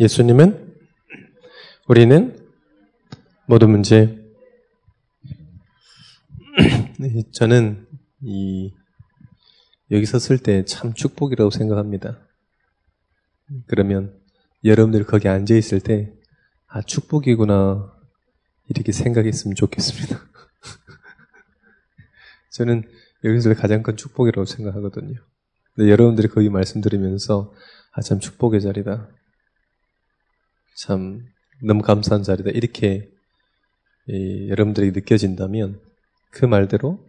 예수님은 우리는 모든 문제 저는 이 여기 섰을 때참 축복이라고 생각합니다. 그러면 여러분들 거기 앉아 있을 때 아 축복이구나 이렇게 생각했으면 좋겠습니다. 저는 여기서 가장 큰 축복이라고 생각하거든요. 근데 여러분들이 거기 말씀 들으면서 아 참 축복의 자리다. 참 너무 감사한 자리다. 이렇게 이, 여러분들이 느껴진다면 그 말대로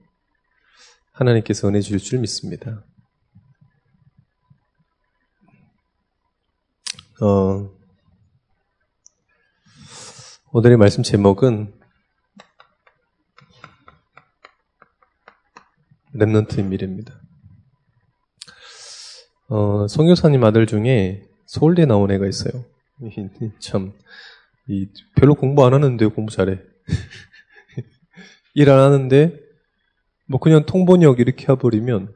하나님께서 은혜 주실 줄 믿습니다. 어, 오늘의 말씀 제목은 랩넌트의 미래입니다. 어, 송교사님 아들 중에 서울대 나온 애가 있어요. 참, 이, 별로 공부 안 하는데 공부 잘해. 일 안 하는데, 뭐 그냥 통번역 이렇게 해버리면,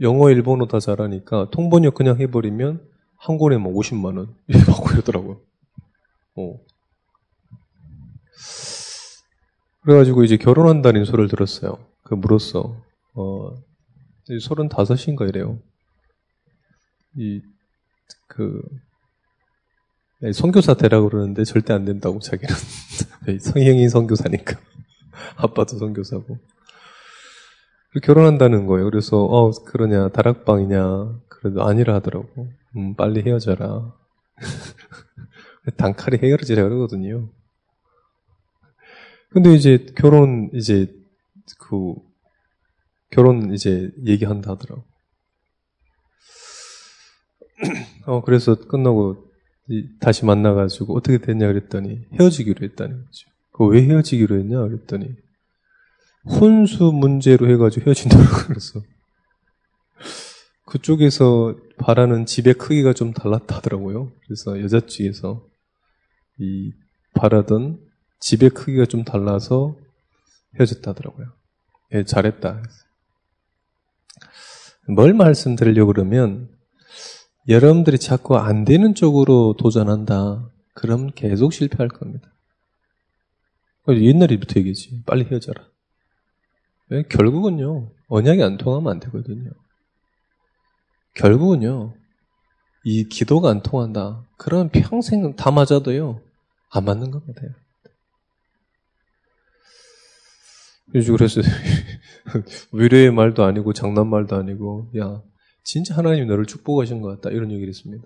영어, 일본어 다 잘하니까, 통번역 그냥 해버리면, 한 권에 뭐 50만원. 이렇게 받고 이러더라고요. 어. 그래가지고 이제 결혼한다는 소리를 들었어요. 그 물었어. 어, 35인가 이래요. 이, 그, 네, 선교사 되라고 그러는데 절대 안 된다고 자기는. 성형이 선교사니까. 아빠도 선교사고. 결혼한다는 거예요. 그래서, 어, 그러냐, 다락방이냐. 그래도 아니라 하더라고. 음, 빨리 헤어져라. 단칼에 헤어지라 그러거든요. 근데 이제 결혼, 이제, 그, 결혼 이제 얘기한다 하더라고. 어, 그래서 끝나고 다시 만나가지고 어떻게 됐냐 그랬더니 헤어지기로 했다는 거죠. 그왜 헤어지기로 했냐 그랬더니 혼수 문제로 해가지고 헤어진다고 그래서 그쪽에서 바라는 집의 크기가 좀 달랐다 하더라고요. 그래서 여자 측에서 이 바라던 집의 크기가 좀 달라서 헤어졌다 하더라고요. 예, 잘했다. 뭘 말씀드리려고 그러면 여러분들이 자꾸 안 되는 쪽으로 도전한다. 그럼 계속 실패할 겁니다. 옛날부터 얘기지. 빨리 헤어져라. 네? 결국은요, 언약이 안 통하면 안 되거든요. 결국은요, 이 기도가 안 통한다. 그러면 평생 다 맞아도요, 안 맞는 겁니다. 그래서 위로의 말도 아니고 장난 말도 아니고 야 진짜 하나님이 너를 축복하신 것 같다. 이런 얘기를 했습니다.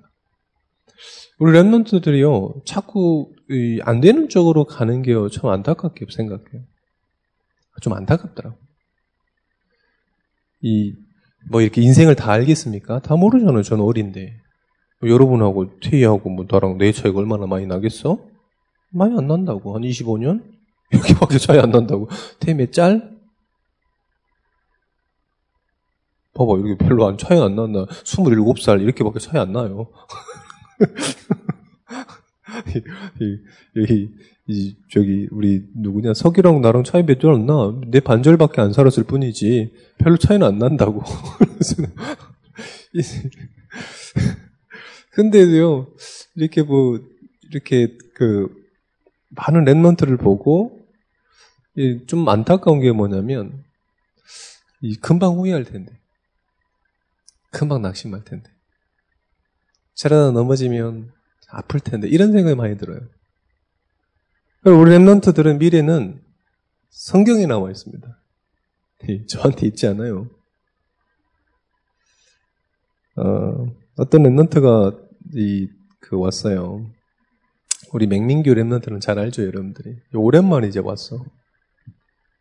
우리 랩런트들이요, 자꾸 안 되는 쪽으로 가는 게요, 참 안타깝게 생각해요. 좀 안타깝더라고. 이, 뭐 이렇게 인생을 다 알겠습니까? 다 모르잖아요. 저는 어린데. 뭐 여러분하고 퇴위하고 뭐 나랑 내 차이가 얼마나 많이 나겠어? 많이 안 난다고. 한 25년? 이렇게밖에 차이 안 난다고. 퇴몇 짤? 봐봐, 이렇게 별로 안 차이 안 났나. 27살 이렇게밖에 차이 안 나요. 여기, 이, 저기, 우리, 누구냐, 석이랑 나랑 차이 몇 줄 안 나. 내 반절밖에 안 살았을 뿐이지. 별로 차이는 안 난다고. 근데도요, 이렇게 뭐, 이렇게 그, 많은 랩런트를 보고, 좀 안타까운 게 뭐냐면, 이 금방 후회할 텐데. 금방 낙심할 텐데. 저러다 넘어지면 아플 텐데. 이런 생각이 많이 들어요. 우리 랩런트들은 미래는 성경에 나와 있습니다. 저한테 있지 않아요. 어, 어떤 랩런트가 이, 그 왔어요. 우리 맹민교 랩런트는 잘 알죠, 여러분들이. 오랜만에 이제 왔어.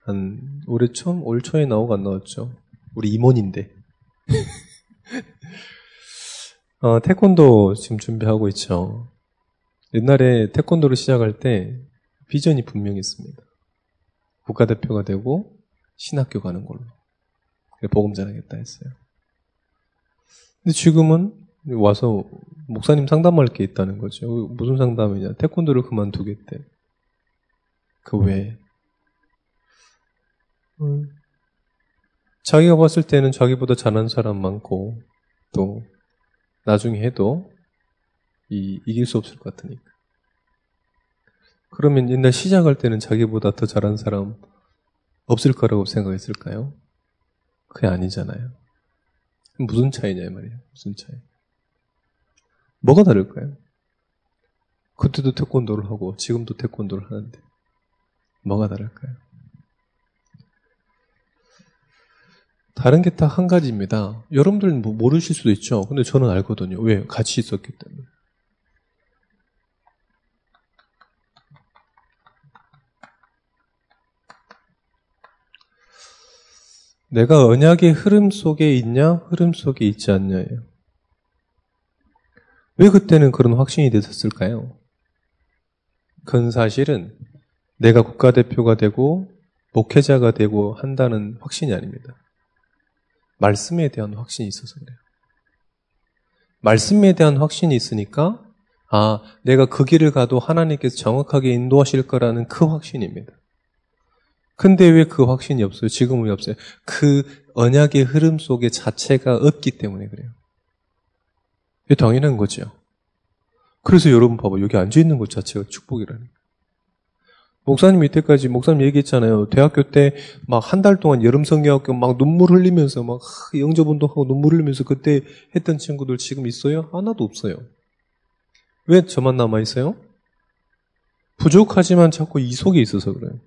한, 올해 처음, 올 초에 나오고 안 나왔죠. 우리 임원인데. 어, 태권도 지금 준비하고 있죠. 옛날에 태권도를 시작할 때 비전이 분명히 있습니다. 국가대표가 되고 신학교 가는 걸로. 복음 전하겠다 했어요. 근데 지금은 와서 목사님 상담할 게 있다는 거죠. 무슨 상담이냐. 태권도를 그만두겠대. 그 외에. 음, 자기가 봤을 때는 자기보다 잘하는 사람 많고 또 나중에 해도 이, 이길 수 없을 것 같으니까. 그러면 옛날 시작할 때는 자기보다 더 잘한 사람 없을 거라고 생각했을까요? 그게 아니잖아요. 무슨 차이냐, 이 말이에요. 무슨 차이. 뭐가 다를까요? 그때도 태권도를 하고 지금도 태권도를 하는데 뭐가 다를까요? 다른 게딱한 가지입니다. 여러분들은 뭐 모르실 수도 있죠. 근데 저는 알거든요. 왜? 같이 있었기 때문에. 내가 언약의 흐름 속에 있냐, 흐름 속에 있지 않냐예요. 왜 그때는 그런 확신이 됐었을까요? 그건 사실은 내가 국가대표가 되고 목회자가 되고 한다는 확신이 아닙니다. 말씀에 대한 확신이 있어서 그래요. 말씀에 대한 확신이 있으니까 아, 내가 그 길을 가도 하나님께서 정확하게 인도하실 거라는 그 확신입니다. 근데 왜 그 확신이 없어요? 지금은 왜 없어요? 그 언약의 흐름 속에 자체가 없기 때문에 그래요. 당연한 거죠. 그래서 여러분 봐봐. 여기 앉아있는 것 자체가 축복이라는 목사님 이때까지 목사님 얘기했잖아요. 대학교 때 막 한 달 동안 여름 성경학교 막 눈물 흘리면서 막 영접 운동하고 눈물 흘리면서 그때 했던 친구들 지금 있어요? 하나도 없어요. 왜 저만 남아 있어요? 부족하지만 자꾸 이 속에 있어서 그래요.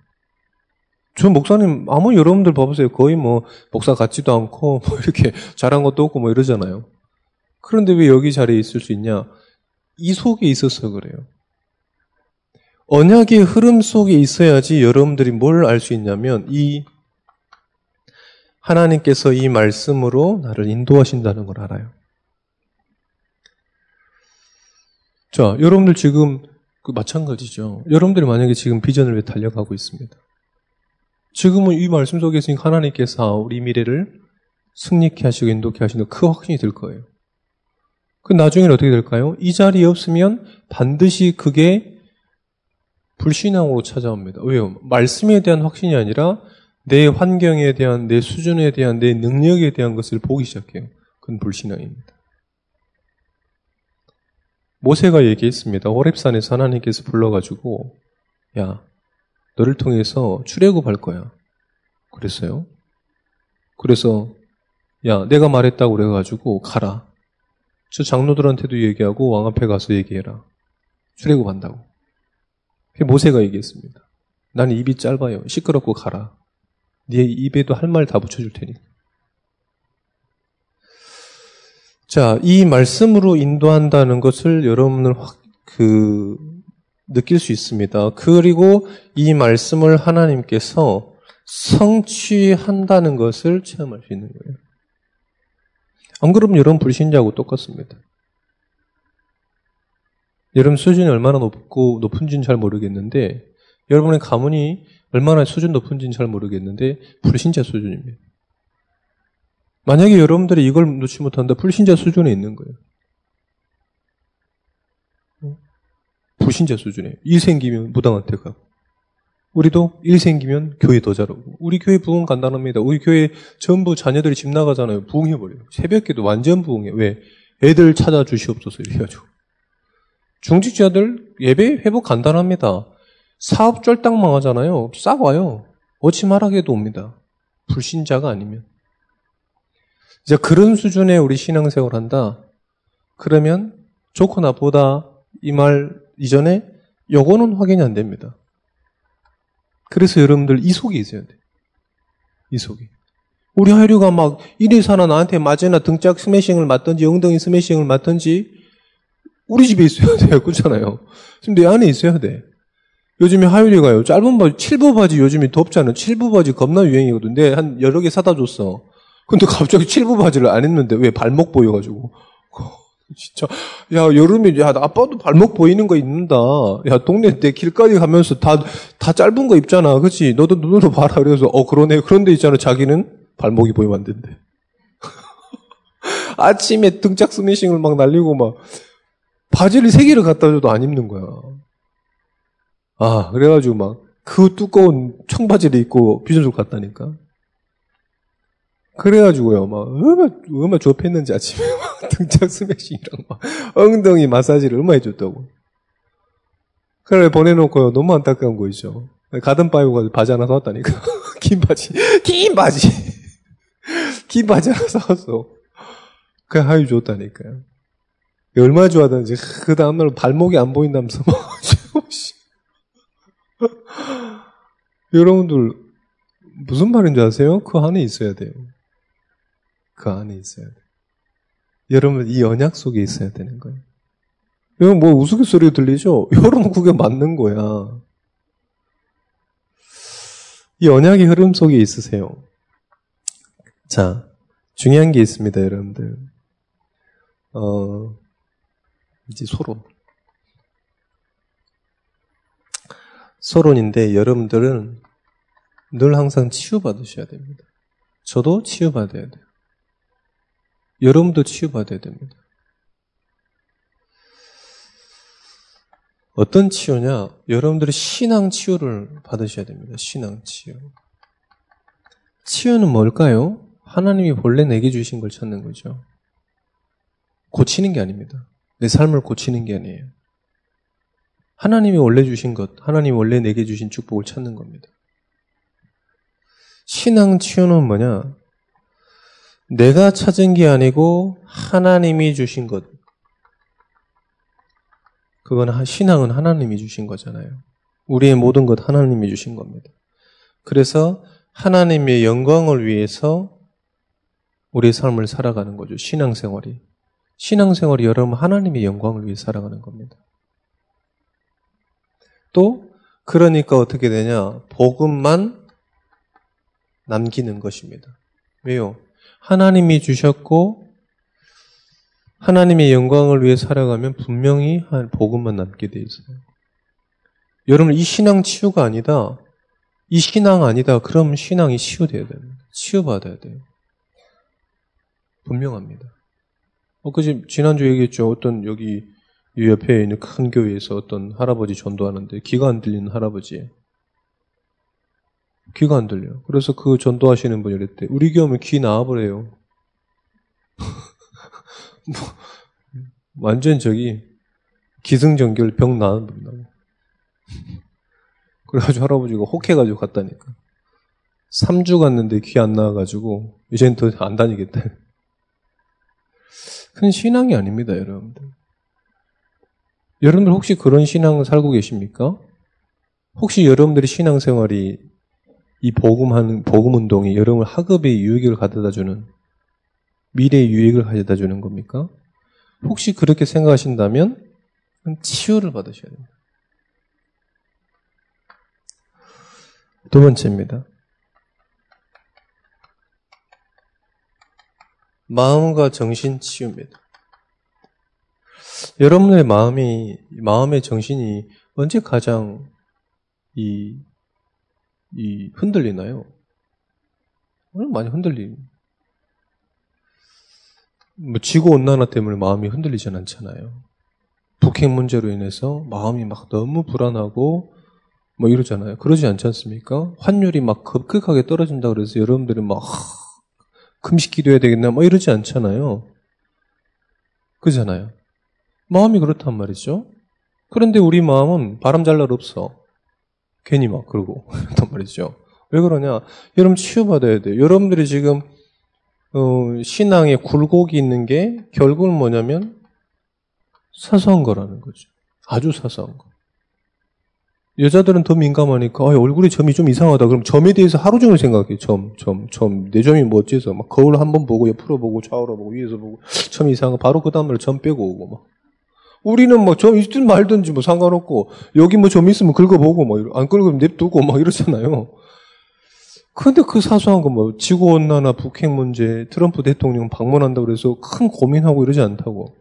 저 목사님 아무 여러분들 봐보세요. 거의 뭐 목사 같지도 않고 뭐 이렇게 잘한 것도 없고 뭐 이러잖아요. 그런데 왜 여기 자리에 있을 수 있냐? 이 속에 있어서 그래요. 언약의 흐름 속에 있어야지 여러분들이 뭘 알 수 있냐면 이 하나님께서 이 말씀으로 나를 인도하신다는 걸 알아요. 자, 여러분들 지금 그 마찬가지죠. 여러분들이 만약에 지금 비전을 왜 달려가고 있습니다. 지금은 이 말씀 속에 있으니 하나님께서 우리 미래를 승리케 하시고 인도케 하시는 그 확신이 들 거예요. 그 나중에는 어떻게 될까요? 이 자리에 없으면 반드시 그게 불신앙으로 찾아옵니다. 왜요? 말씀에 대한 확신이 아니라 내 환경에 대한, 내 수준에 대한, 내 능력에 대한 것을 보기 시작해요. 그건 불신앙입니다. 모세가 얘기했습니다. 호랩산에서 하나님께서 불러가지고, 야, 너를 통해서 출애굽할 거야. 그랬어요. 그래서, 야, 내가 말했다고 그래가지고 가라. 저 장로들한테도 얘기하고 왕 앞에 가서 얘기해라. 출애굽한다고. 모세가 얘기했습니다. 나는 입이 짧아요. 시끄럽고 가라. 네 입에도 할 말 다 붙여줄 테니까. 자, 이 말씀으로 인도한다는 것을 여러분을 확, 그, 느낄 수 있습니다. 그리고 이 말씀을 하나님께서 성취한다는 것을 체험할 수 있는 거예요. 안 그러면 여러분 불신자하고 똑같습니다. 여러분 수준이 얼마나 높고 높은지는 잘 모르겠는데 여러분의 가문이 얼마나 수준 높은지는 잘 모르겠는데 불신자 수준입니다. 만약에 여러분들이 이걸 놓지 못한다 불신자 수준에 있는 거예요. 불신자 수준에 일 생기면 무당한테 가고 우리도 일 생기면 교회 더 잘하고 우리 교회 부흥 간단합니다. 우리 교회 전부 자녀들이 집 나가잖아요. 부흥해버려요. 새벽에도 완전 부흥해. 왜? 애들 찾아주시옵소서 이래 가지고 중직자들 예배 회복 간단합니다. 사업 쫄딱 망하잖아요. 싹 와요. 어치말하게도 옵니다. 불신자가 아니면. 이제 그런 수준의 우리 신앙생활 한다. 그러면 좋고 나보다 이 말 이전에 요거는 확인이 안 됩니다. 그래서 여러분들 이 속에 있어야 돼. 이 속에. 우리 하류가 막 이리 사나 나한테 맞으나 등짝 스매싱을 맞든지 엉덩이 스매싱을 맞든지 우리 집에 있어야 돼요. 그렇잖아요. 지금 내 안에 있어야 돼. 요즘에 하율이가요. 짧은 바지, 7부 바지 요즘에 덥잖아요. 7부 바지 겁나 유행이거든. 내한 여러 개 사다 줬어. 근데 갑자기 7부 바지를 안 했는데 왜 발목 보여가지고. 진짜. 야, 여름에, 야, 아빠도 발목 보이는 거 입는다. 야, 동네 내 길까지 가면서 다, 다 짧은 거 입잖아. 그치? 너도 눈으로 봐라. 그래서, 어, 그러네. 그런데 있잖아. 자기는 발목이 보이면 안 된대. 아침에 등짝 스매싱을 막 날리고 막. 바지를 세 개를 갖다 줘도 안 입는 거야. 아, 그래가지고 막 그 두꺼운 청바지를 입고 비전소 갔다니까. 그래가지고요, 막, 얼마, 얼마 조업했는지 아침에 막. 등짝 스매싱이랑 막 엉덩이 마사지를 얼마 해줬다고. 그래 보내놓고 너무 안타까운 거 있죠. 가든 바이브 가서 바지 하나 사왔다니까. 긴 바지. 긴 바지. 긴 바지 하나 사왔어. 그 하유 줬다니까요. 얼마나 좋아하던지. 그 다음날 발목이 안 보인다면서 막. 여러분들 무슨 말인지 아세요? 그 안에 있어야 돼요. 그 안에 있어야 돼요. 여러분 이 언약 속에 있어야 되는 거예요. 여러분 뭐 우스갯소리 들리죠? 여러분 그게 맞는 거야. 이 언약의 흐름 속에 있으세요. 자, 중요한 게 있습니다, 여러분들. 어, 이제 소론. 소론인데 여러분들은 늘 항상 치유받으셔야 됩니다. 저도 치유받아야 돼요. 여러분도 치유받아야 됩니다. 어떤 치유냐? 여러분들이 신앙 치유를 받으셔야 됩니다. 신앙 치유. 치유는 뭘까요? 하나님이 본래 내게 주신 걸 찾는 거죠. 고치는 게 아닙니다. 내 삶을 고치는 게 아니에요. 하나님이 원래 주신 것, 하나님이 원래 내게 주신 축복을 찾는 겁니다. 신앙 치유는 뭐냐? 내가 찾은 게 아니고 하나님이 주신 것, 그건 신앙은 하나님이 주신 거잖아요. 우리의 모든 것 하나님이 주신 겁니다. 그래서 하나님의 영광을 위해서 우리의 삶을 살아가는 거죠. 신앙생활이. 신앙생활이 여러분 하나님의 영광을 위해 살아가는 겁니다. 또 그러니까 어떻게 되냐? 복음만 남기는 것입니다. 왜요? 하나님이 주셨고 하나님의 영광을 위해 살아가면 분명히 복음만 남게 돼 있어요. 여러분 이 신앙 치유가 아니다. 이 신앙 아니다. 그럼 신앙이 치유돼야 됩니다. 치유받아야 돼요. 분명합니다. 어, 그 지난주 얘기했죠. 어떤 여기 이 옆에 있는 큰 교회에서 어떤 할아버지 전도하는데 귀가 안 들리는 할아버지. 귀가 안 들려. 그래서 그 전도하시는 분이 이랬대. 우리 교회면 귀 나와버려요. 뭐, 완전 저기 기승전결 병 나는 분다고. 그래가지고 할아버지가 혹해가지고 갔다니까. 3주 갔는데 귀 안 나와가지고 이제는 더안 다니겠다. 큰 신앙이 아닙니다, 여러분들. 여러분들 혹시 그런 신앙을 살고 계십니까? 혹시 여러분들의 신앙생활이 이 복음하는 복음 운동이 여러분 학업의 유익을 가져다 주는 미래의 유익을 가져다 주는 겁니까? 혹시 그렇게 생각하신다면 치유를 받으셔야 됩니다. 두 번째입니다. 마음과 정신 치유입니다. 여러분의 마음이, 마음의 정신이 언제 가장 이, 이 흔들리나요? 많이 흔들립니다. 뭐 지구 온난화 때문에 마음이 흔들리진 않잖아요. 북핵 문제로 인해서 마음이 막 너무 불안하고 뭐 이러잖아요. 그러지 않지 않습니까? 환율이 막 급격하게 떨어진다 그래서 여러분들이 막 금식 기도해야 되겠나 뭐 이러지 않잖아요. 그잖아요. 마음이 그렇단 말이죠. 그런데 우리 마음은 바람 잘 날 없어. 괜히 막 그러고 그렇단 말이죠. 왜 그러냐? 여러분 치유받아야 돼요. 여러분들이 지금 어, 신앙에 굴곡이 있는 게 결국은 뭐냐면 사소한 거라는 거죠. 아주 사소한 거. 여자들은 더 민감하니까 아, 얼굴에 점이 좀 이상하다. 그럼 점에 대해서 하루 종일 생각해. 점, 점, 점. 내 점이 뭐 어째서 막 거울 한 번 보고 옆으로 보고 좌우로 보고 위에서 보고 점 이상한 거 바로 그 다음날 점 빼고 오고 막. 우리는 뭐 점 있든 말든지 뭐 상관없고 여기 뭐 점 있으면 긁어보고 뭐안 긁으면 냅두고 막 이러잖아요. 근데 그 사소한 거 뭐 지구 온난화, 북핵 문제, 트럼프 대통령 방문한다고 그래서 큰 고민하고 이러지 않다고.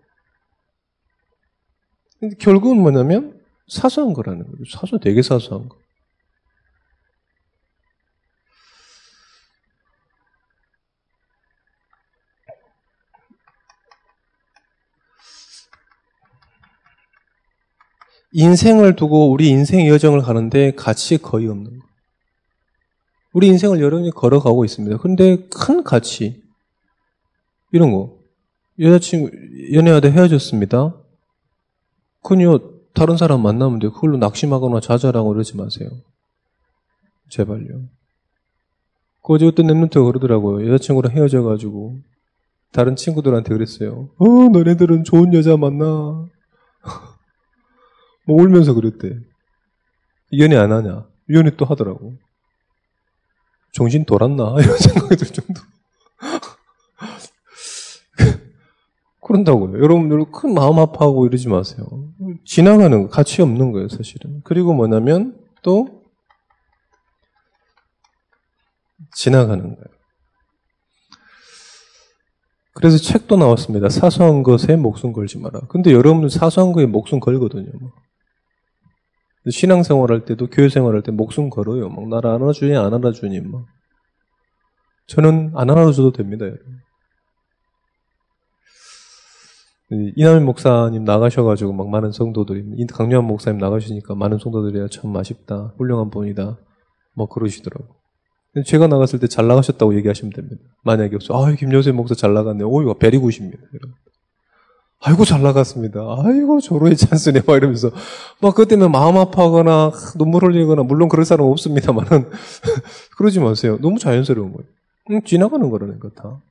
근데 결국은 뭐냐면 사소한 거라는 거죠. 사소 되게 사소한 거. 인생을 두고 우리 인생 여정을 가는데 가치 거의 없는 거. 우리 인생을 여러분이 걸어가고 있습니다. 그런데 큰 가치, 이런 거, 여자친구, 연애하다 헤어졌습니다. 그요 다른 사람 만나면 돼. 그걸로 낙심하거나 좌절하고 그러지 마세요. 제발요. 그 어제 어떤 랩런트가 그러더라고요. 여자친구랑 헤어져가지고 다른 친구들한테 그랬어요. 어, 너네들은 좋은 여자 만나. 뭐 울면서 그랬대. 연애 안 하냐? 연애 또 하더라고. 정신 돌았나? 이런 생각이 들 정도. 그런다고요. 여러분들 큰 마음 아파하고 이러지 마세요. 지나가는 거, 가치 없는 거예요, 사실은. 그리고 뭐냐면 또 지나가는 거예요. 그래서 책도 나왔습니다. 사소한 것에 목숨 걸지 마라. 근데 여러분은 사소한 거에 목숨 걸거든요. 신앙생활 할 때도 교회생활 할 때 목숨 걸어요. 막 나를 안아주니 안 안아주니 막. 저는 안 안아줘도 됩니다. 여러분. 이남일 목사님 나가셔가지고 막 많은 성도들이 강요한 목사님 나가시니까 많은 성도들이 참 아쉽다 훌륭한 분이다 뭐 그러시더라고. 제가 나갔을 때 잘 나가셨다고 얘기하시면 됩니다. 만약에 없어 아 김여세 목사 잘 나갔네요. 오 이거 베리굿입니다. 아이고 잘 나갔습니다. 아이고 조로의 찬스네 막 이러면서 막 때문에 마음 아파하거나 눈물 흘리거나 물론 그럴 사람 없습니다만은 그러지 마세요. 너무 자연스러운 거예요. 응, 지나가는 거라는 다.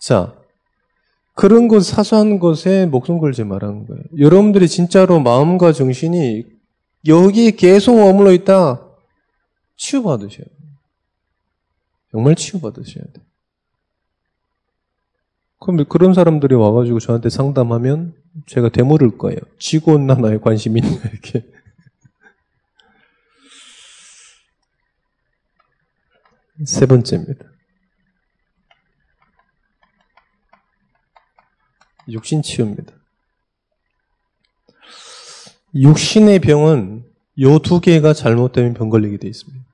자 그런 것, 사소한 것에 목숨 걸지 말라는 거예요. 여러분들이 진짜로 마음과 정신이 여기에 계속 머물러 있다. 치유받으셔야 돼요. 정말 치유받으셔야 돼요. 그럼 그런 사람들이 와가지고 저한테 상담하면 제가 되물을 거예요. 지구 온난화에 관심 있냐, 이렇게. 세 번째입니다. 육신 치유입니다. 육신의 병은 요 두 개가 잘못되면 병 걸리게 돼 있습니다.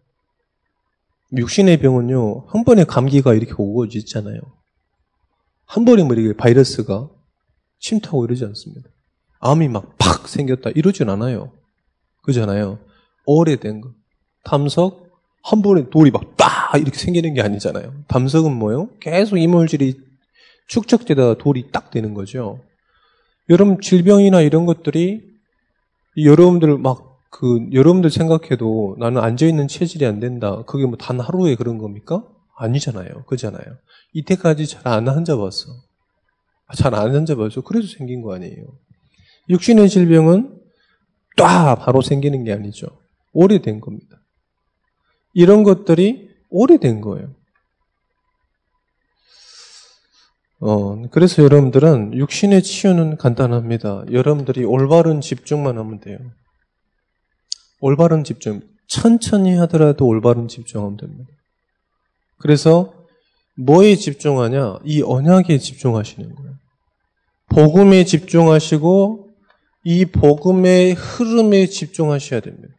육신의 병은요, 한 번에 감기가 이렇게 오고 있잖아요. 한 번에 뭐 이렇게 바이러스가 침투하고 이러지 않습니다. 암이 막 팍 생겼다 이러진 않아요. 그잖아요. 오래된 거. 담석, 한 번에 돌이 막딱 이렇게 생기는 게 아니잖아요. 담석은 뭐예요? 계속 이물질이 축적되다가 돌이 딱 되는 거죠. 여러분 질병이나 이런 것들이 여러분들 막 그 여러분들 생각해도 나는 앉아 있는 체질이 안 된다. 그게 뭐 단 하루에 그런 겁니까? 아니잖아요. 그잖아요. 이때까지 잘 안 앉아봤어. 잘 안 앉아봤어. 그래서 생긴 거 아니에요. 육신의 질병은 딱 바로 생기는 게 아니죠. 오래된 겁니다. 이런 것들이 오래된 거예요. 어, 그래서 여러분들은 육신의 치유는 간단합니다. 여러분들이 올바른 집중만 하면 돼요. 올바른 집중. 천천히 하더라도 올바른 집중하면 됩니다. 그래서 뭐에 집중하냐? 이 언약에 집중하시는 거예요. 복음에 집중하시고 이 복음의 흐름에 집중하셔야 됩니다.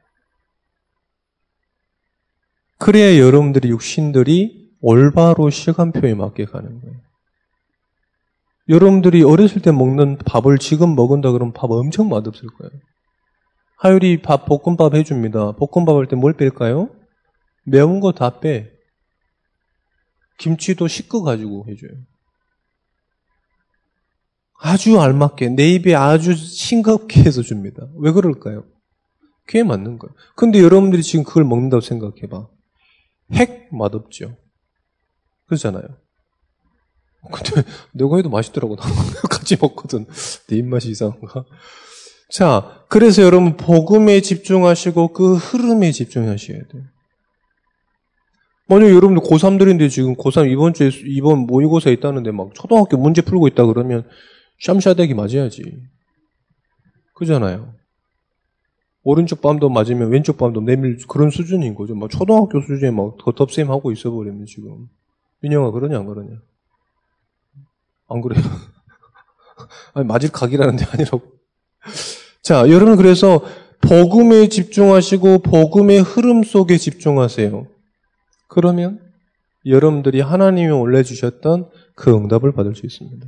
그래야 여러분들이 육신들이 올바로 시간표에 맞게 가는 거예요. 여러분들이 어렸을 때 먹는 밥을 지금 먹은다 그러면 밥 엄청 맛없을 거예요. 하율이 밥, 볶음밥 해줍니다. 볶음밥 할 때 뭘 뺄까요? 매운 거 다 빼. 김치도 씻어 가지고 해줘요. 아주 알맞게, 내 입에 아주 싱겁게 해서 줍니다. 왜 그럴까요? 그게 맞는 거예요. 근데 여러분들이 지금 그걸 먹는다고 생각해봐. 핵 맛없죠? 그렇잖아요. 근데 내가 해도 맛있더라고. 같이 먹거든. 내 입맛이 이상한가? 자, 그래서 여러분 복음에 집중하시고 그 흐름에 집중하셔야 돼요. 만약 여러분들 고3들인데 지금 고3 이번 주에 이번 모의고사 있다는데 막 초등학교 문제 풀고 있다 그러면 샴샤대기 맞아야지. 그잖아요. 오른쪽 밤도 맞으면 왼쪽 밤도 내밀 그런 수준인 거죠. 막 초등학교 수준에 막 덧없셈 하고 있어 버리면 지금. 민영아 그러냐 안 그러냐? 안 그래요? 아니, 맞을 각이라는 데 아니라고. 자, 여러분 그래서 복음에 집중하시고 복음의 흐름 속에 집중하세요. 그러면 여러분들이 하나님이 올려주셨던 그 응답을 받을 수 있습니다.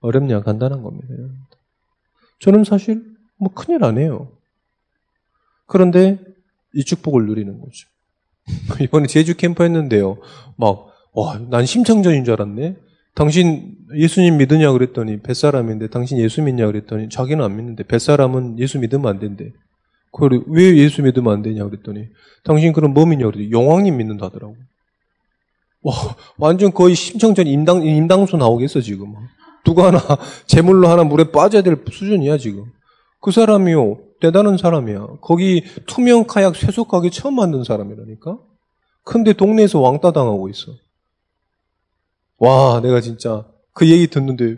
어렵냐? 간단한 겁니다. 저는 사실 뭐 큰일 안 해요. 그런데 이 축복을 누리는 거죠. 이번에 제주 캠프 했는데요. 막, 와, 난 심청전인 줄 알았네. 당신 예수님 믿으냐 그랬더니 뱃사람인데 당신 예수 믿냐 그랬더니 자기는 안 믿는데 뱃사람은 예수 믿으면 안 된대. 그래 왜 예수 믿으면 안 되냐 그랬더니 당신 그럼 뭐 믿냐 그랬더니 용왕님 믿는다 하더라고. 와 완전 거의 심청전 임당 임당수 나오겠어 지금. 누가 하나 재물로 하나 물에 빠져야 될 수준이야 지금. 그 사람이요 대단한 사람이야. 거기 투명 카약 쇠속 가게 처음 만든 사람이라니까. 근데 동네에서 왕따 당하고 있어. 와, 내가 진짜 그 얘기 듣는데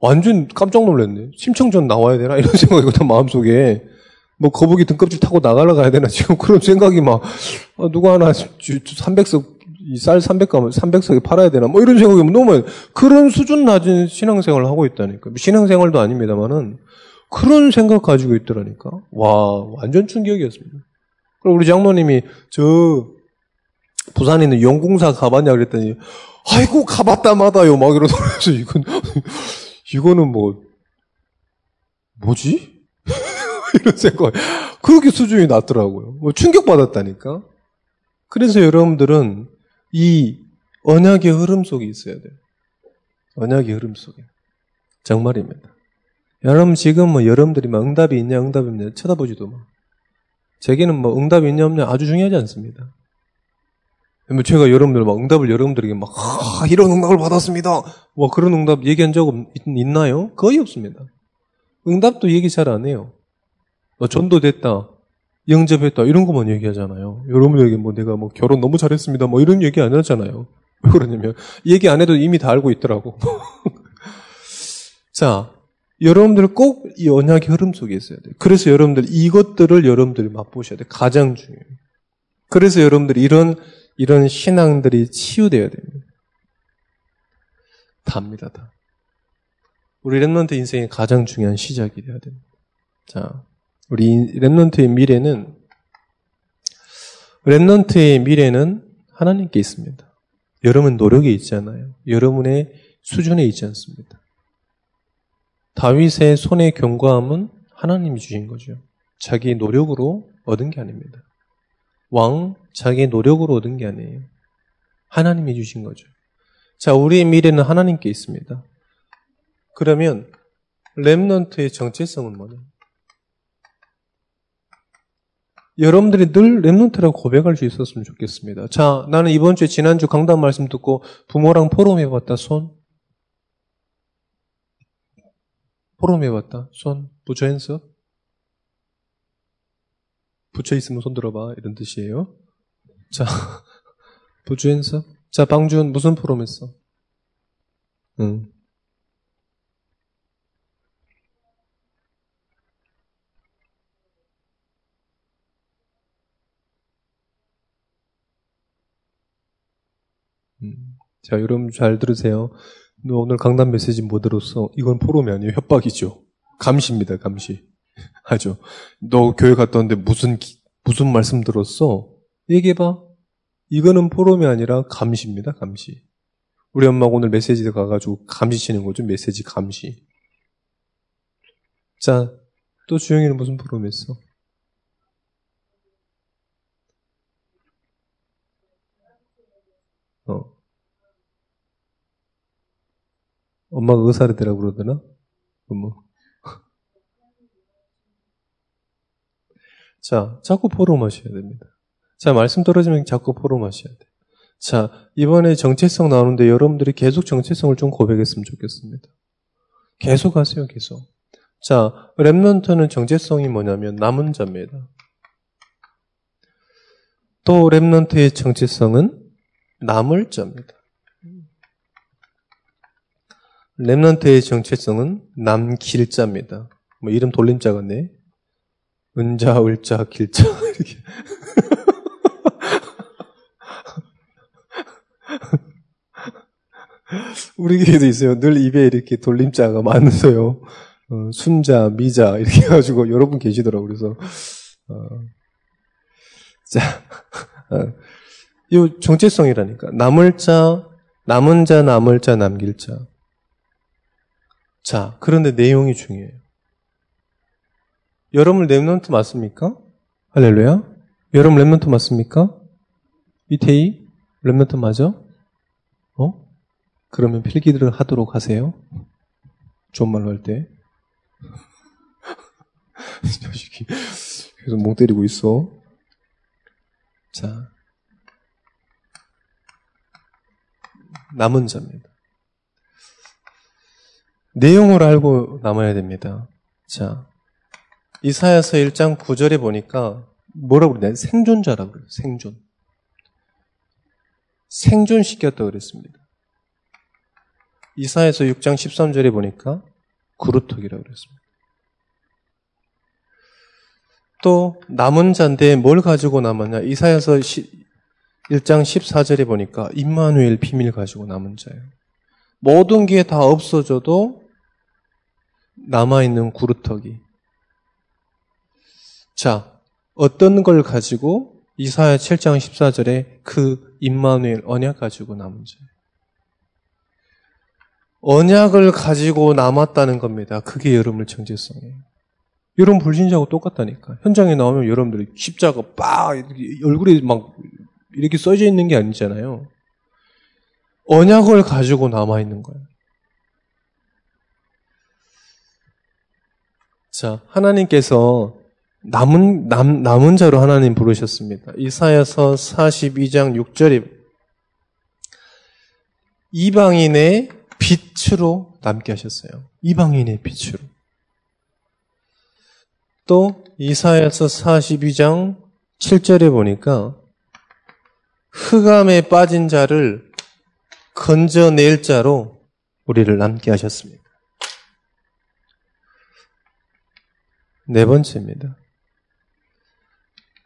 완전 깜짝 놀랐네. 심청전 나와야 되나? 이런 생각이 든 마음속에. 뭐 거북이 등껍질 타고 나가러 가야 되나? 지금 그런 생각이 막, 아, 누가 하나 300석, 쌀 300가 300석에 팔아야 되나? 뭐 이런 생각이 너무 그런 수준 낮은 신앙생활을 하고 있다니까. 신앙생활도 아닙니다만은 그런 생각 가지고 있더라니까. 와, 완전 충격이었습니다. 그리고 우리 장모님이 저 부산에 있는 용궁사 가봤냐 그랬더니 아이고 가봤다 마다요 막 이러더라고요. 이건 이거는 뭐 뭐지? 이런 생각 그렇게 수준이 낮더라고요. 뭐 충격 받았다니까. 그래서 여러분들은 이 언약의 흐름 속에 있어야 돼요. 언약의 흐름 속에. 정말입니다. 여러분 지금 뭐 여러분들이 막 응답이 있냐 응답이 있냐 쳐다보지도 마. 제게는 뭐 응답이 있냐 없냐 아주 중요하지 않습니다. 뭐 제가 여러분들 막 응답을 여러분들에게 막 아, 이런 응답을 받았습니다. 뭐 그런 응답 얘기한 적 있, 나요 거의 없습니다. 응답도 얘기 잘 안 해요. 뭐 전도됐다, 영접했다 이런 것만 얘기하잖아요. 여러분에게 뭐 내가 뭐 결혼 너무 잘했습니다. 뭐 이런 얘기 안 하잖아요. 왜 그러냐면 얘기 안 해도 이미 다 알고 있더라고. 자, 여러분들 꼭 이 언약의 흐름 속에 있어야 돼요. 그래서 여러분들 이것들을 여러분들이 맛보셔야 돼요. 가장 중요해요. 그래서 여러분들이 이런 이런 신앙들이 치유되어야 됩니다. 답니다, 다. 우리 remnant 인생의 가장 중요한 시작이 되어야 됩니다. 자, 우리 remnant의 미래는, remnant의 미래는 하나님께 있습니다. 여러분 노력에 있지 않아요. 여러분의 수준에 있지 않습니다. 다윗의 손의 견고함은 하나님이 주신 거죠. 자기 노력으로 얻은 게 아닙니다. 왕 자기 노력으로 얻은 게 아니에요. 하나님이 주신 거죠. 자, 우리의 미래는 하나님께 있습니다. 그러면 렘넌트의 정체성은 뭐냐? 여러분들이 늘 렘넌트라고 고백할 수 있었으면 좋겠습니다. 자, 나는 이번 주에 지난주 강단 말씀 듣고 부모랑 포럼 해봤다. 손. 포럼 해봤다. 손. 부처 핸섭. 붙여 있으면 손 들어봐. 이런 뜻이에요. 자, 부주행사. 자, 방준 무슨 프롬 했어? 응. 음. 자, 여러분 잘 들으세요. 너 오늘 강단 메시지 못 들었어? 이건 포럼이 아니에요. 협박이죠. 감시입니다, 감시. 하죠. 너 교회 갔다 왔는데 무슨, 무슨 말씀 들었어? 얘기해봐. 이거는 포럼이 아니라 감시입니다, 감시. 우리 엄마가 오늘 메시지 가가지고 감시 치는 거죠, 메시지 감시. 자, 또 주영이는 무슨 포럼 했어? 어. 엄마가 의사를 되라고 그러더나? 뭐. 자, 자꾸 포럼하셔야 됩니다. 자, 말씀 떨어지면 자꾸 포럼하셔야 돼요. 자, 이번에 정체성 나오는데 여러분들이 계속 정체성을 좀 고백했으면 좋겠습니다. 계속 하세요, 계속. 자, 랩런트는 정체성이 뭐냐면 남은 자입니다. 또 랩런트의 정체성은 남을 자입니다. 랩런트의 정체성은 남길 자입니다. 뭐 이름 돌림 자 같네. 은자, 을자, 길자 이렇게. 우리 교회도 있어요. 늘 입에 이렇게 돌림자가 많으세요. 어, 순자, 미자 이렇게 해가지고 여러 분 계시더라고 그래서 어, 자, 어, 이 정체성이라니까 남을 자, 남은 자, 남을 자, 남길 자. 자, 그런데 내용이 중요해요. 여러분 remnant 맞습니까? 할렐루야. 여러분 remnant 맞습니까? 이태희 remnant 맞아? 어? 그러면 필기를 하도록 하세요. 좋은 말로 할 때. 자식이 계속 멍 때리고 있어. 자. 남은 자입니다. 내용을 알고 남아야 됩니다. 자. 이사야서 1장 9절에 보니까 뭐라고 그러냐? 생존자라고 그래요. 생존. 생존시켰다고 그랬습니다. 이사에서 6장 13절에 보니까 그루터기라고 그랬습니다. 또 남은 자인데 뭘 가지고 남았냐? 이사에서 1장 14절에 보니까 임마누엘 비밀 가지고 남은 자예요. 모든 게 다 없어져도 남아 있는 구루터기. 자, 어떤 걸 가지고 이사야 7장 14절에 그 임마누엘 언약 가지고 남은 자예요. 언약을 가지고 남았다는 겁니다. 그게 여러분의 정체성이에요. 여러분 불신자하고 똑같다니까. 현장에 나오면 여러분들이 십자가 빡 얼굴에 막 이렇게 써져 있는 게 아니잖아요. 언약을 가지고 남아 있는 거예요. 자, 하나님께서 남은 남, 남은 자로 하나님 부르셨습니다. 이사야서 42장 6절에 이방인의 빛으로 남게 하셨어요. 이방인의 빛으로. 또 이사야서 42장 7절에 보니까 흑암에 빠진 자를 건져낼 자로 우리를 남게 하셨습니다. 네 번째입니다.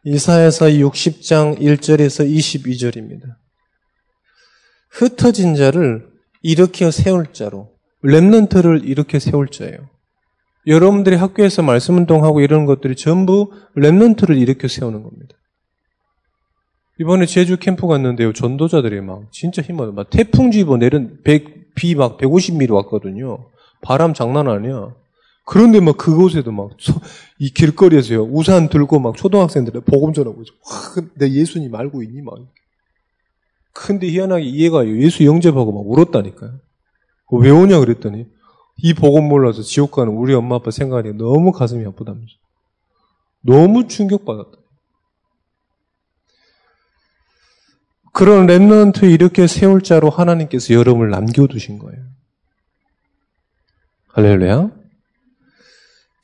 이사야서 60장 1절에서 22절입니다. 흩어진 자를 일으켜 세울 자로 랩런트를 일으켜 세울 자예요. 여러분들이 학교에서 말씀 운동하고 이런 것들이 전부 랩런트를 일으켜 세우는 겁니다. 이번에 제주 캠프 갔는데요. 전도자들이 막 진짜 힘들어. 막 태풍주의보 내린 비막 150mm 왔거든요. 바람 장난 아니야. 그런데 막 그곳에도 막 이 길거리에서요. 우산 들고 막 초등학생들 복음 전하고 있어. 와, 내 예수님 알고 있니 막. 근데 희한하게 이해가 예수 영접하고 막 울었다니까요. 왜 오냐 그랬더니 이 복음 몰라서 지옥 가는 우리 엄마 아빠 생각하니 너무 가슴이 아프다면서. 너무 충격받았다. 그런 랩런트 이렇게 세울 자로 하나님께서 여러분을 남겨두신 거예요. 할렐루야.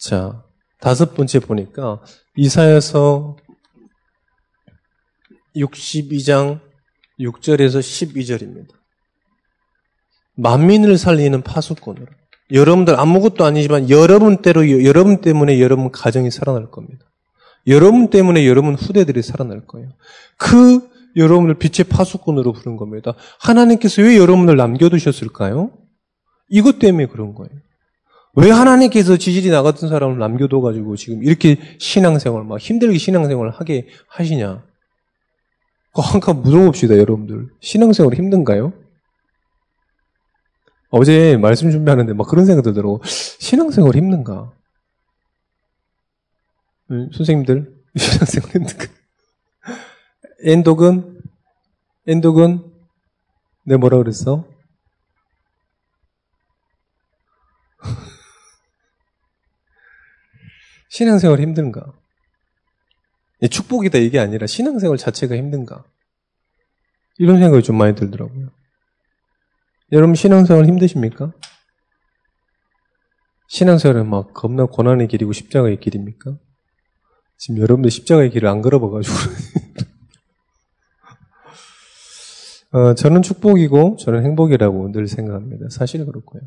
자, 다섯 번째 보니까 이사여서 62장 6절에서 12절입니다. 만민을 살리는 파수꾼으로. 여러분들 아무것도 아니지만 여러분 때로 여러분 때문에 여러분 가정이 살아날 겁니다. 여러분 때문에 여러분 후대들이 살아날 거예요. 그 여러분을 빛의 파수꾼으로 부른 겁니다. 하나님께서 왜 여러분을 남겨두셨을까요? 이것 때문에 그런 거예요. 왜 하나님께서 지질이 나갔던 사람을 남겨둬가지고 지금 이렇게 신앙생활, 막 힘들게 신앙생활을 하게 하시냐? 한칸 물어봅시다, 여러분들. 신앙생활 힘든가요? 어제 말씀 준비하는데 막 그런 생각 들더라고. 신앙생활 힘든가? 선생님들, 신앙생활 힘든가? 엔독은? 엔독은? 내 뭐라 그랬어? 신앙생활 힘든가? 축복이다 이게 아니라 신앙생활 자체가 힘든가? 이런 생각이 좀 많이 들더라고요. 여러분 신앙생활 힘드십니까? 신앙생활은 막 겁나 고난의 길이고 십자가의 길입니까? 지금 여러분들 십자가의 길을 안 걸어봐가지고. 어, 저는 축복이고 저는 행복이라고 늘 생각합니다. 사실 그렇고요.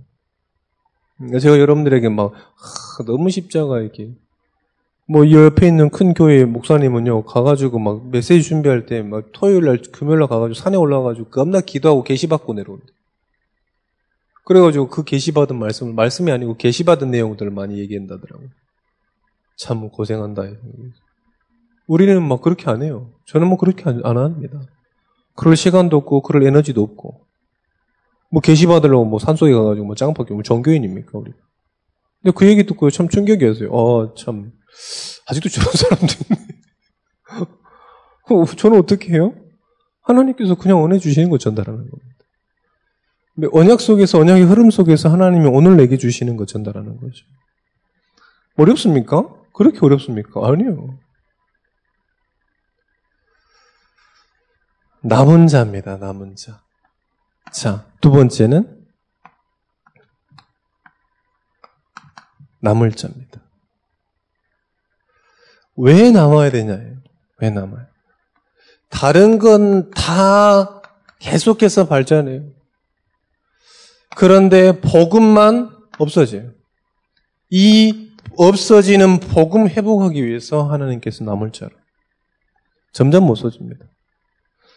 제가 여러분들에게 막 하, 너무 십자가의 길, 뭐 옆에 있는 큰 교회 목사님은요 가가지고 막 메시지 준비할 때 막 토요일 날 금요일 날 가가지고 산에 올라가가지고 겁나 기도하고 계시 받고 내려온대. 그래가지고 그 계시 받은 말씀을 말씀이 아니고 계시 받은 내용들을 많이 얘기한다더라고. 참 고생한다. 우리는 막 그렇게 안 해요. 저는 뭐 그렇게 안, 안 합니다. 그럴 시간도 없고 그럴 에너지도 없고 뭐 계시 받으려고 뭐 산속에 가가지고 뭐 짱박기 뭐 정교인입니까 우리? 근데 그 얘기 듣고 참 충격이었어요. 어 참 아직도 저런 사람도 있네. 저는 어떻게 해요? 하나님께서 그냥 은혜 주시는 거 전달하는 겁니다. 언약 속에서 언약의 흐름 속에서 하나님이 오늘 내게 주시는 것 전달하는 거죠. 어렵습니까? 그렇게 어렵습니까? 아니요. 남은 자입니다. 남은 자. 자, 두 번째는 남을 자입니다. 왜 남아야 되냐예요. 왜 남아요? 다른 건 다 계속해서 발전해요. 그런데 복음만 없어져요. 이 없어지는 복음 회복하기 위해서 하나님께서 남을 자로 점점 못 써집니다.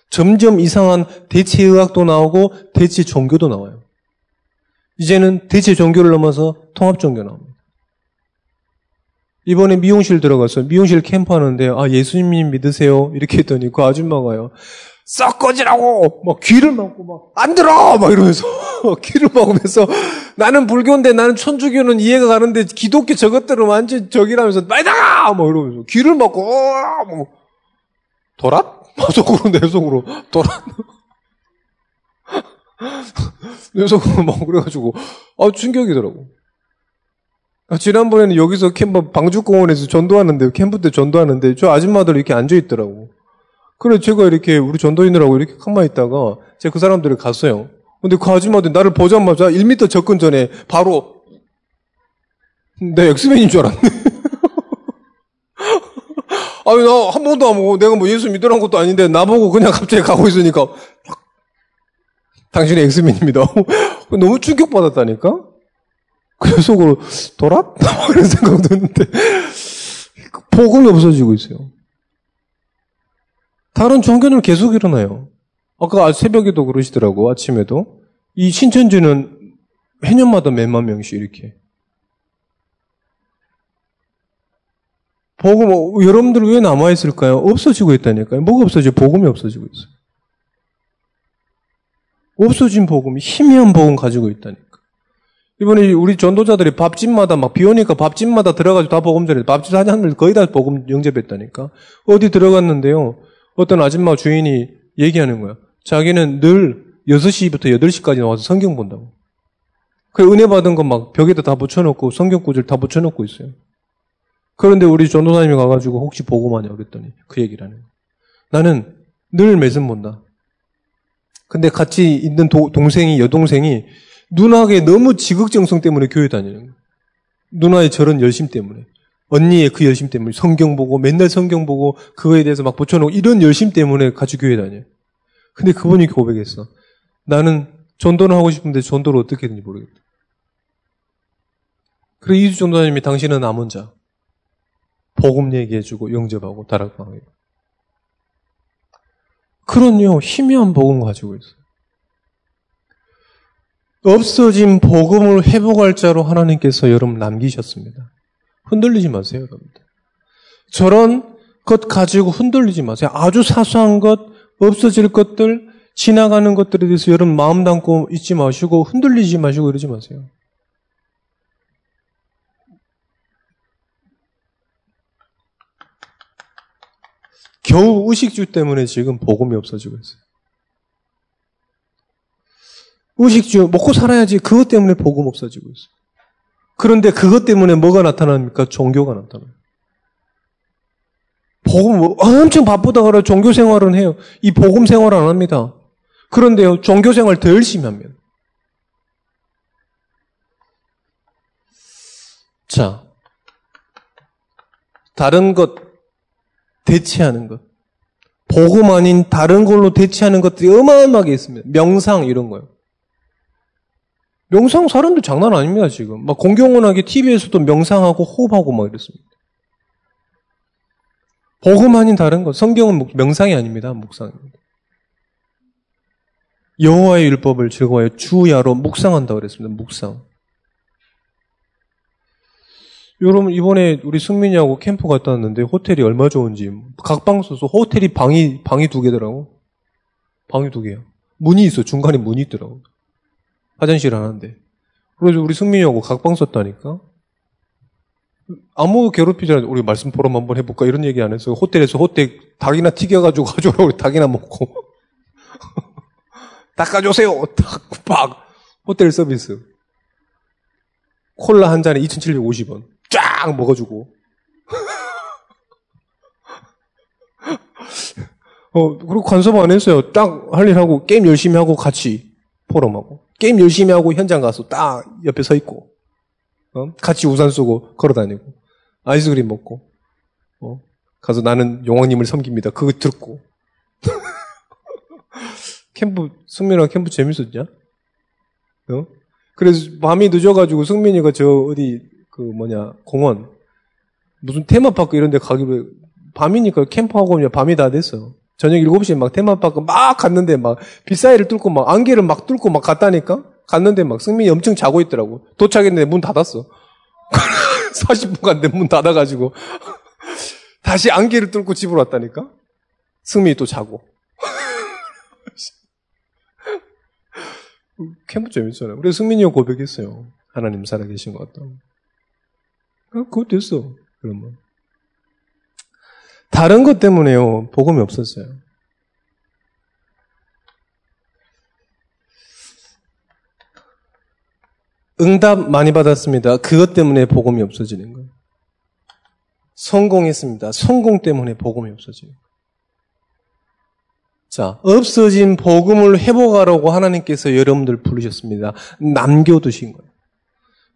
점점 이상한 대체 의학도 나오고 대체 종교도 나와요. 이제는 대체 종교를 넘어서 통합 종교 나옵니다. 이번에 미용실 들어갔어요. 미용실 캠프 하는데, 아, 예수님 믿으세요? 이렇게 했더니 그 아줌마가요. 썩 꺼지라고! 막 귀를 막고 막, 안 들어! 막 이러면서, 귀를 막으면서, 나는 불교인데 나는 천주교는 이해가 가는데 기독교 저것들은 완전 저기라면서, 빨리 나가! 막 이러면서, 귀를 막고, 어! 뭐, 도랏? 속으로, 내 속으로, 도랏? 내 속으로 막 그래가지고, 아, 충격이더라고. 아, 지난번에는 여기서 캠프 방주공원에서 전도하는데 캠프 때 전도하는데 저 아줌마들 이렇게 앉아 있더라고. 그래 제가 이렇게 우리 전도인들하고 이렇게 가만히 있다가 제가 그 사람들을 갔어요. 근데 그 아줌마들 나를 보자마자 1미터 접근 전에 바로 내 엑스맨인 줄 알았네. 아니 나 한 번도 안 보고 내가 뭐 예수 믿으라는 것도 아닌데 나보고 그냥 갑자기 가고 있으니까 당신이 엑스맨입니다. 너무 충격받았다니까? 그 속으로 돌았다? 이런 생각도 했는데 복음이 없어지고 있어요. 다른 종교는 계속 일어나요. 아까 새벽에도 그러시더라고 아침에도 이 신천지는 해년마다 몇만 명씩 이렇게 복음 여러분들 왜 남아 있을까요? 없어지고 있다니까요. 뭐가 없어져? 복음이 없어지고 있어요. 없어진 복음이 희미한 복음 가지고 있다니까. 이번에 우리 전도자들이 밥집마다 막 비 오니까 밥집마다 들어가지고 다 복음 전해. 밥집 사장들 거의 다 복음 영접했다니까. 어디 들어갔는데요. 어떤 아줌마 주인이 얘기하는 거야. 자기는 늘 6시부터 8시까지 나와서 성경 본다고. 그 은혜 받은 거 막 벽에다 다 붙여놓고 성경 구절 다 붙여놓고 있어요. 그런데 우리 전도사님이 가가지고 혹시 보고만냐 그랬더니 그 얘기를 하는 거야. 나는 늘 매선 본다. 근데 같이 있는 도, 동생이, 여동생이 누나에게 너무 지극정성 때문에 교회 다니는 거예요. 누나의 저런 열심 때문에. 언니의 그 열심 때문에 성경 보고 맨날 성경 보고 그거에 대해서 막 붙여놓고 이런 열심 때문에 같이 교회 다녀요. 근데 그분이 고백했어. 나는 전도는 하고 싶은데 전도를 어떻게 했는지 모르겠다. 그래 이주 전도사님이 당신은 남은 자. 복음 얘기해주고 영접하고 다락방하고 그런요 희미한 복음 가지고 있어요. 없어진 복음을 회복할 자로 하나님께서 여러분 남기셨습니다. 흔들리지 마세요, 여러분들. 저런 것 가지고 흔들리지 마세요. 아주 사소한 것, 없어질 것들, 지나가는 것들에 대해서 여러분 마음 담고 있지 마시고 흔들리지 마시고 이러지 마세요. 겨우 의식주 때문에 지금 복음이 없어지고 있어요. 의식주 먹고 살아야지 그것 때문에 복음 없어지고 있어요. 그런데 그것 때문에 뭐가 나타납니까? 종교가 나타나요. 복음 뭐 엄청 바쁘다가 종교 생활은 해요. 이 복음 생활 안 합니다. 그런데요, 종교 생활 더 열심히 하면. 자, 다른 것 대체하는 것. 복음 아닌 다른 걸로 대체하는 것들이 어마어마하게 있습니다. 명상 이런 거요. 명상 사람들 장난 아닙니다, 지금. 막 공경원하게 TV에서도 명상하고 호흡하고 막 이랬습니다. 복음 아닌 다른 것. 성경은 명상이 아닙니다. 묵상입니다. 여호와의 율법을 즐거워해 주야로 묵상한다 그랬습니다. 묵상. 여러분 이번에 우리 승민이하고 캠프 갔다 왔는데 호텔이 얼마 좋은지 각방 써서 호텔이 방이 방이 두 개더라고. 방이 두 개야. 문이 있어. 중간에 문이 있더라고. 화장실 하나인데. 그래서 우리 승민이하고 각방 썼다니까. 아무 괴롭히지 않아. 우리 말씀 포럼 한번 해볼까? 이런 얘기 안 했어. 호텔에서 호텔 닭이나 튀겨가지고 가져오라고 닭이나 먹고. 닭, 박. 호텔 서비스. 콜라 한 잔에 2,750원. 쫙 먹어주고. 어, 그리고 간섭 안 했어요. 딱 할 일 하고 게임 열심히 하고 같이 포럼하고. 게임 열심히 하고 현장 가서 딱 옆에 서 있고. 어? 같이 우산 쓰고 걸어 다니고. 아이스크림 먹고. 어? 가서 나는 용왕님을 섬깁니다. 그거 듣고. 캠프, 승민이랑 캠프 재밌었냐? 어? 그래서 밤이 늦어가지고 승민이가 저 어디 그 뭐냐 공원 무슨 테마파크 이런 데 가기로 밤이니까 캠프하고 밤이 다 됐어. 저녁 7시에 막 테마파크 막 갔는데 막 빗사이를 뚫고 막 안개를 막 뚫고 막 갔다니까? 갔는데 막 승민이 엄청 자고 있더라고. 도착했는데 문 닫았어. 40분 간데 문 닫아가지고 다시 안개를 뚫고 집으로 왔다니까? 승민이 또 자고. 캠프 재밌잖아요. 그래서 승민이가 고백했어요. 하나님 살아계신 것 같다. 아, 그거 됐어. 그러면. 다른 것 때문에요. 복음이 없었어요. 응답 많이 받았습니다. 그것 때문에 복음이 없어지는 거예요. 성공했습니다. 성공 때문에 복음이 없어지는 거예요. 자, 없어진 복음을 회복하라고 하나님께서 여러분들 부르셨습니다. 남겨두신 거예요.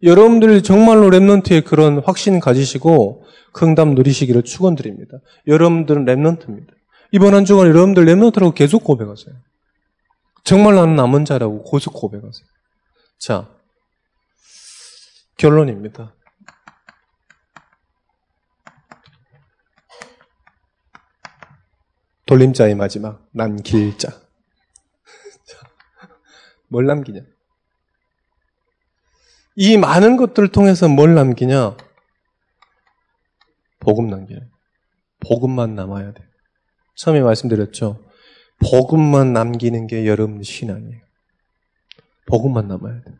여러분들 정말로 랩런트에 그런 확신 가지시고 긍담 누리시기를 축원드립니다. 여러분들은 랩런트입니다. 이번 한 주간 여러분들 랩런트라고 계속 고백하세요. 정말 나는 남은 자라고 계속 고백하세요. 자, 결론입니다. 돌림자의 마지막 남길자. 뭘 남기냐? 이 많은 것들을 통해서 뭘 남기냐? 복음 남겨요. 복음만 남아야 돼. 처음에 말씀드렸죠. 복음만 남기는 게 여러분 신앙이에요. 복음만 남아야 돼.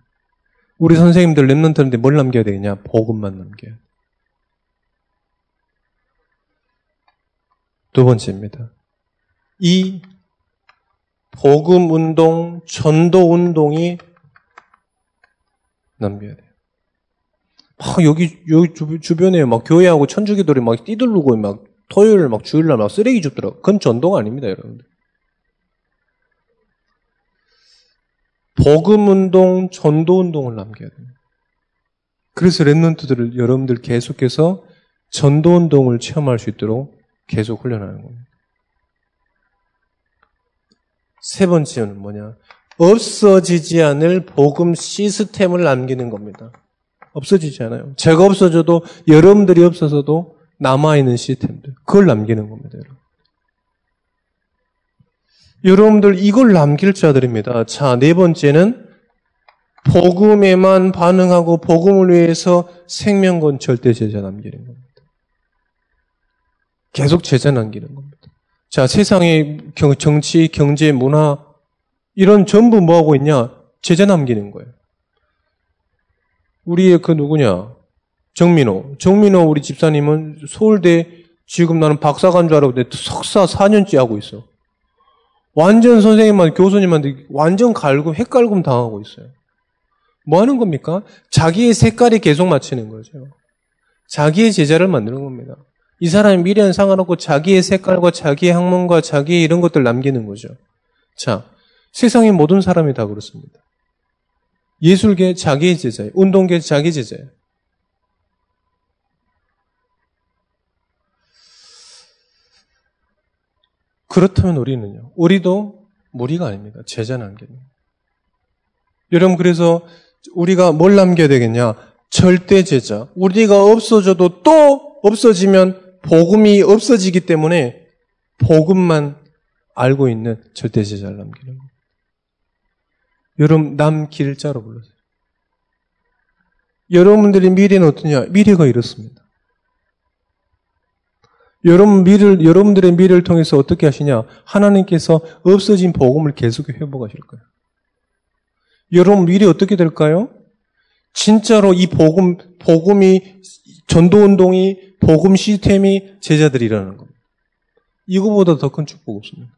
우리 선생님들 랩런트인데 뭘 남겨야 되겠냐? 복음만 남겨야 돼. 두 번째입니다. 이 복음 운동, 전도 운동이 남겨야 돼요. 막 여기 여기 주변에 막 교회하고 천주교들이 막 뛰들르고 막 토요일 막 주일날 막 쓰레기 줍더라. 그건 전도가 아닙니다, 여러분들. 복음 운동, 전도 운동을 남겨야 돼요. 그래서 랩런트들을 여러분들 계속해서 전도 운동을 체험할 수 있도록 계속 훈련하는 겁니다. 세 번째는 뭐냐? 없어지지 않을 복음 시스템을 남기는 겁니다. 없어지지 않아요. 제가 없어져도 여러분들이 없어서도 남아있는 시스템들. 그걸 남기는 겁니다, 여러분. 여러분들 이걸 남길 자들입니다. 자, 네 번째는 복음에만 반응하고 복음을 위해서 생명 건 절대 제자 남기는 겁니다. 계속 제자 남기는 겁니다. 자, 세상의 정치, 경제, 문화, 이런 전부 뭐 하고 있냐? 제재 남기는 거예요. 우리의 그 누구냐? 정민호. 정민호 우리 집사님은 서울대 지금 나는 박사관 줄 알았는데 석사 4년째 하고 있어. 완전 선생님한테, 교수님한테 완전 갈고, 헷갈금 당하고 있어요. 뭐 하는 겁니까? 자기의 색깔이 계속 맞추는 거죠. 자기의 제자를 만드는 겁니다. 이 사람이 미래는 상관없고 자기의 색깔과 자기의 학문과 자기의 이런 것들 남기는 거죠. 자, 세상의 모든 사람이 다 그렇습니다. 예술계 자기의 제자예요. 운동계 자기 제자예요. 그렇다면 우리는요. 우리도 무리가 아닙니다. 제자 남기는. 여러분 그래서 우리가 뭘 남겨야 되겠냐? 절대 제자. 우리가 없어져도 또 없어지면 복음이 없어지기 때문에 복음만 알고 있는 절대 제자를 남기는 거예요. 여러분 남길자로 불러세요. 여러분들의 미래는 어떠냐? 미래가 이렇습니다. 여러분 미래를, 여러분들의 미래를 통해서 어떻게 하시냐? 하나님께서 없어진 복음을 계속 회복하실 거예요. 여러분 미래 어떻게 될까요? 진짜로 이 복음, 복음이 전도 운동이 복음 시스템이 제자들이 일어나는 겁니다. 이거보다 더 큰 축복 없습니다.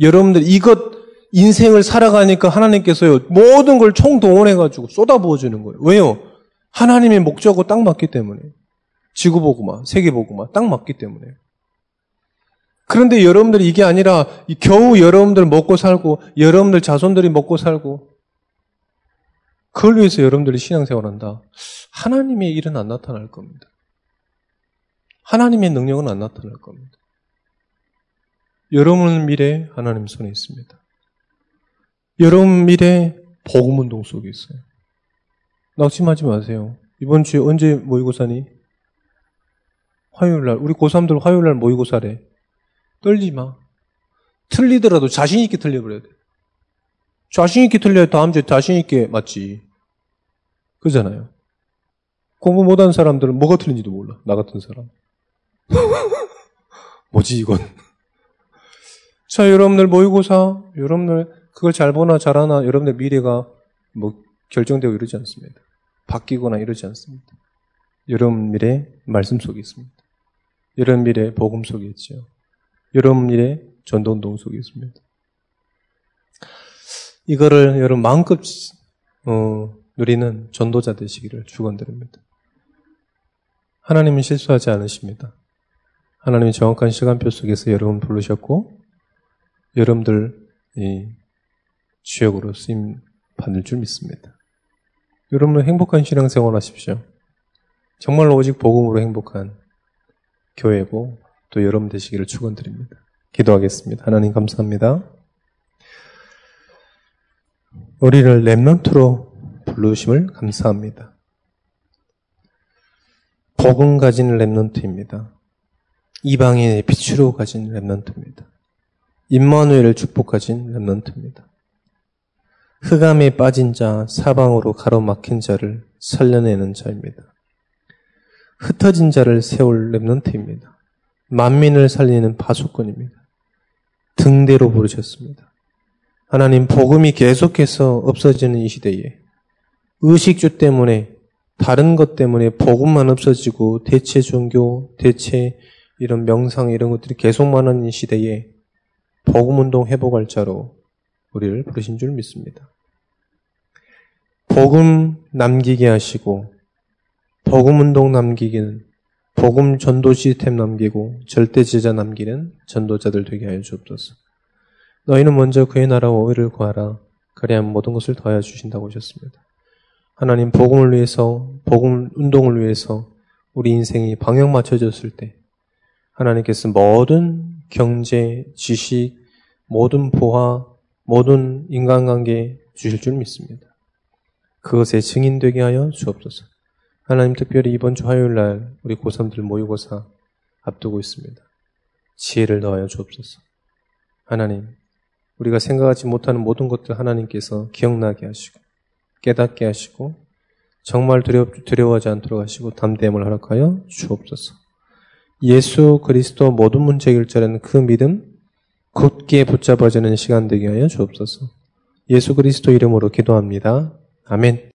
여러분들 이것 인생을 살아가니까 하나님께서요, 모든 걸 총동원해가지고 쏟아부어주는 거예요. 왜요? 하나님의 목적하고 딱 맞기 때문에. 지구보고마, 세계보고마, 딱 맞기 때문에. 그런데 여러분들이 이게 아니라 겨우 여러분들 먹고 살고 여러분들 자손들이 먹고 살고 그걸 위해서 여러분들이 신앙생활한다. 하나님의 일은 안 나타날 겁니다. 하나님의 능력은 안 나타날 겁니다. 여러분 미래 하나님 손에 있습니다. 여러분 미래 복음운동 속에 있어요. 낙심하지 마세요. 이번 주에 언제 모의고사니? 화요일 날. 우리 고3들 화요일 날 모의고사래. 떨지 마. 틀리더라도 자신있게 틀려버려야 돼. 자신있게 틀려야 다음 주에 자신있게 맞지. 그잖아요. 공부 못한 사람들은 뭐가 틀린지도 몰라. 나 같은 사람. 뭐지, 이건. 자, 여러분들 모의고사, 여러분들 그걸 잘 보나 잘하나 여러분들 미래가 뭐 결정되고 이러지 않습니다. 바뀌거나 이러지 않습니다. 여러분 미래 말씀 속에 있습니다. 여러분 미래 복음 속에 있죠. 여러분 미래 전동동 속에 있습니다. 이거를 여러분 마음껏 어, 누리는 전도자 되시기를 축원드립니다. 하나님은 실수하지 않으십니다. 하나님이 정확한 시간표 속에서 여러분 부르셨고 여러분들 이 주역으로 쓰임 받을 줄 믿습니다. 여러분 행복한 신앙생활 하십시오. 정말로 오직 복음으로 행복한 교회고 또 여러분 되시기를 축원드립니다. 기도하겠습니다. 하나님 감사합니다. 우리를 렘넌트로 부르심을 감사합니다. 복음 가진 렘넌트입니다. 이방인의 빛으로 가진 렘넌트입니다. 임마누엘을 축복하신 렘넌트입니다. 흑암에 빠진 자, 사방으로 가로막힌 자를 살려내는 자입니다. 흩어진 자를 세울 렘넌트입니다. 만민을 살리는 파수꾼입니다. 등대로 부르셨습니다. 하나님 복음이 계속해서 없어지는 이 시대에 의식주 때문에 다른 것 때문에 복음만 없어지고 대체 종교, 대체 이런 명상 이런 것들이 계속 많은 이 시대에 복음 운동 회복할 자로 우리를 부르신 줄 믿습니다. 복음 남기게 하시고 복음 운동 남기기는 복음 전도 시스템 남기고 절대 제자 남기는 전도자들 되게 하여 주옵소서. 너희는 먼저 그의 나라와 오해를 구하라. 그래야 모든 것을 더하여 주신다고 하셨습니다. 하나님 복음을 위해서 복음 운동을 위해서 우리 인생이 방향 맞춰졌을 때 하나님께서 모든 경제, 지식, 모든 보화, 모든 인간관계 주실 줄 믿습니다. 그것에 증인되게 하여 주옵소서. 하나님 특별히 이번 주 화요일 날 우리 고3들 모의고사 앞두고 있습니다. 지혜를 더하여 주옵소서. 하나님, 우리가 생각하지 못하는 모든 것들 하나님께서 기억나게 하시고 깨닫게 하시고 정말 두려, 두려워하지 않도록 하시고 담대함을 허락하여 주옵소서. 예수 그리스도 모든 문제 해결자라는 그 믿음 굳게 붙잡아지는 시간 되게 하여 주옵소서. 예수 그리스도 이름으로 기도합니다. 아멘.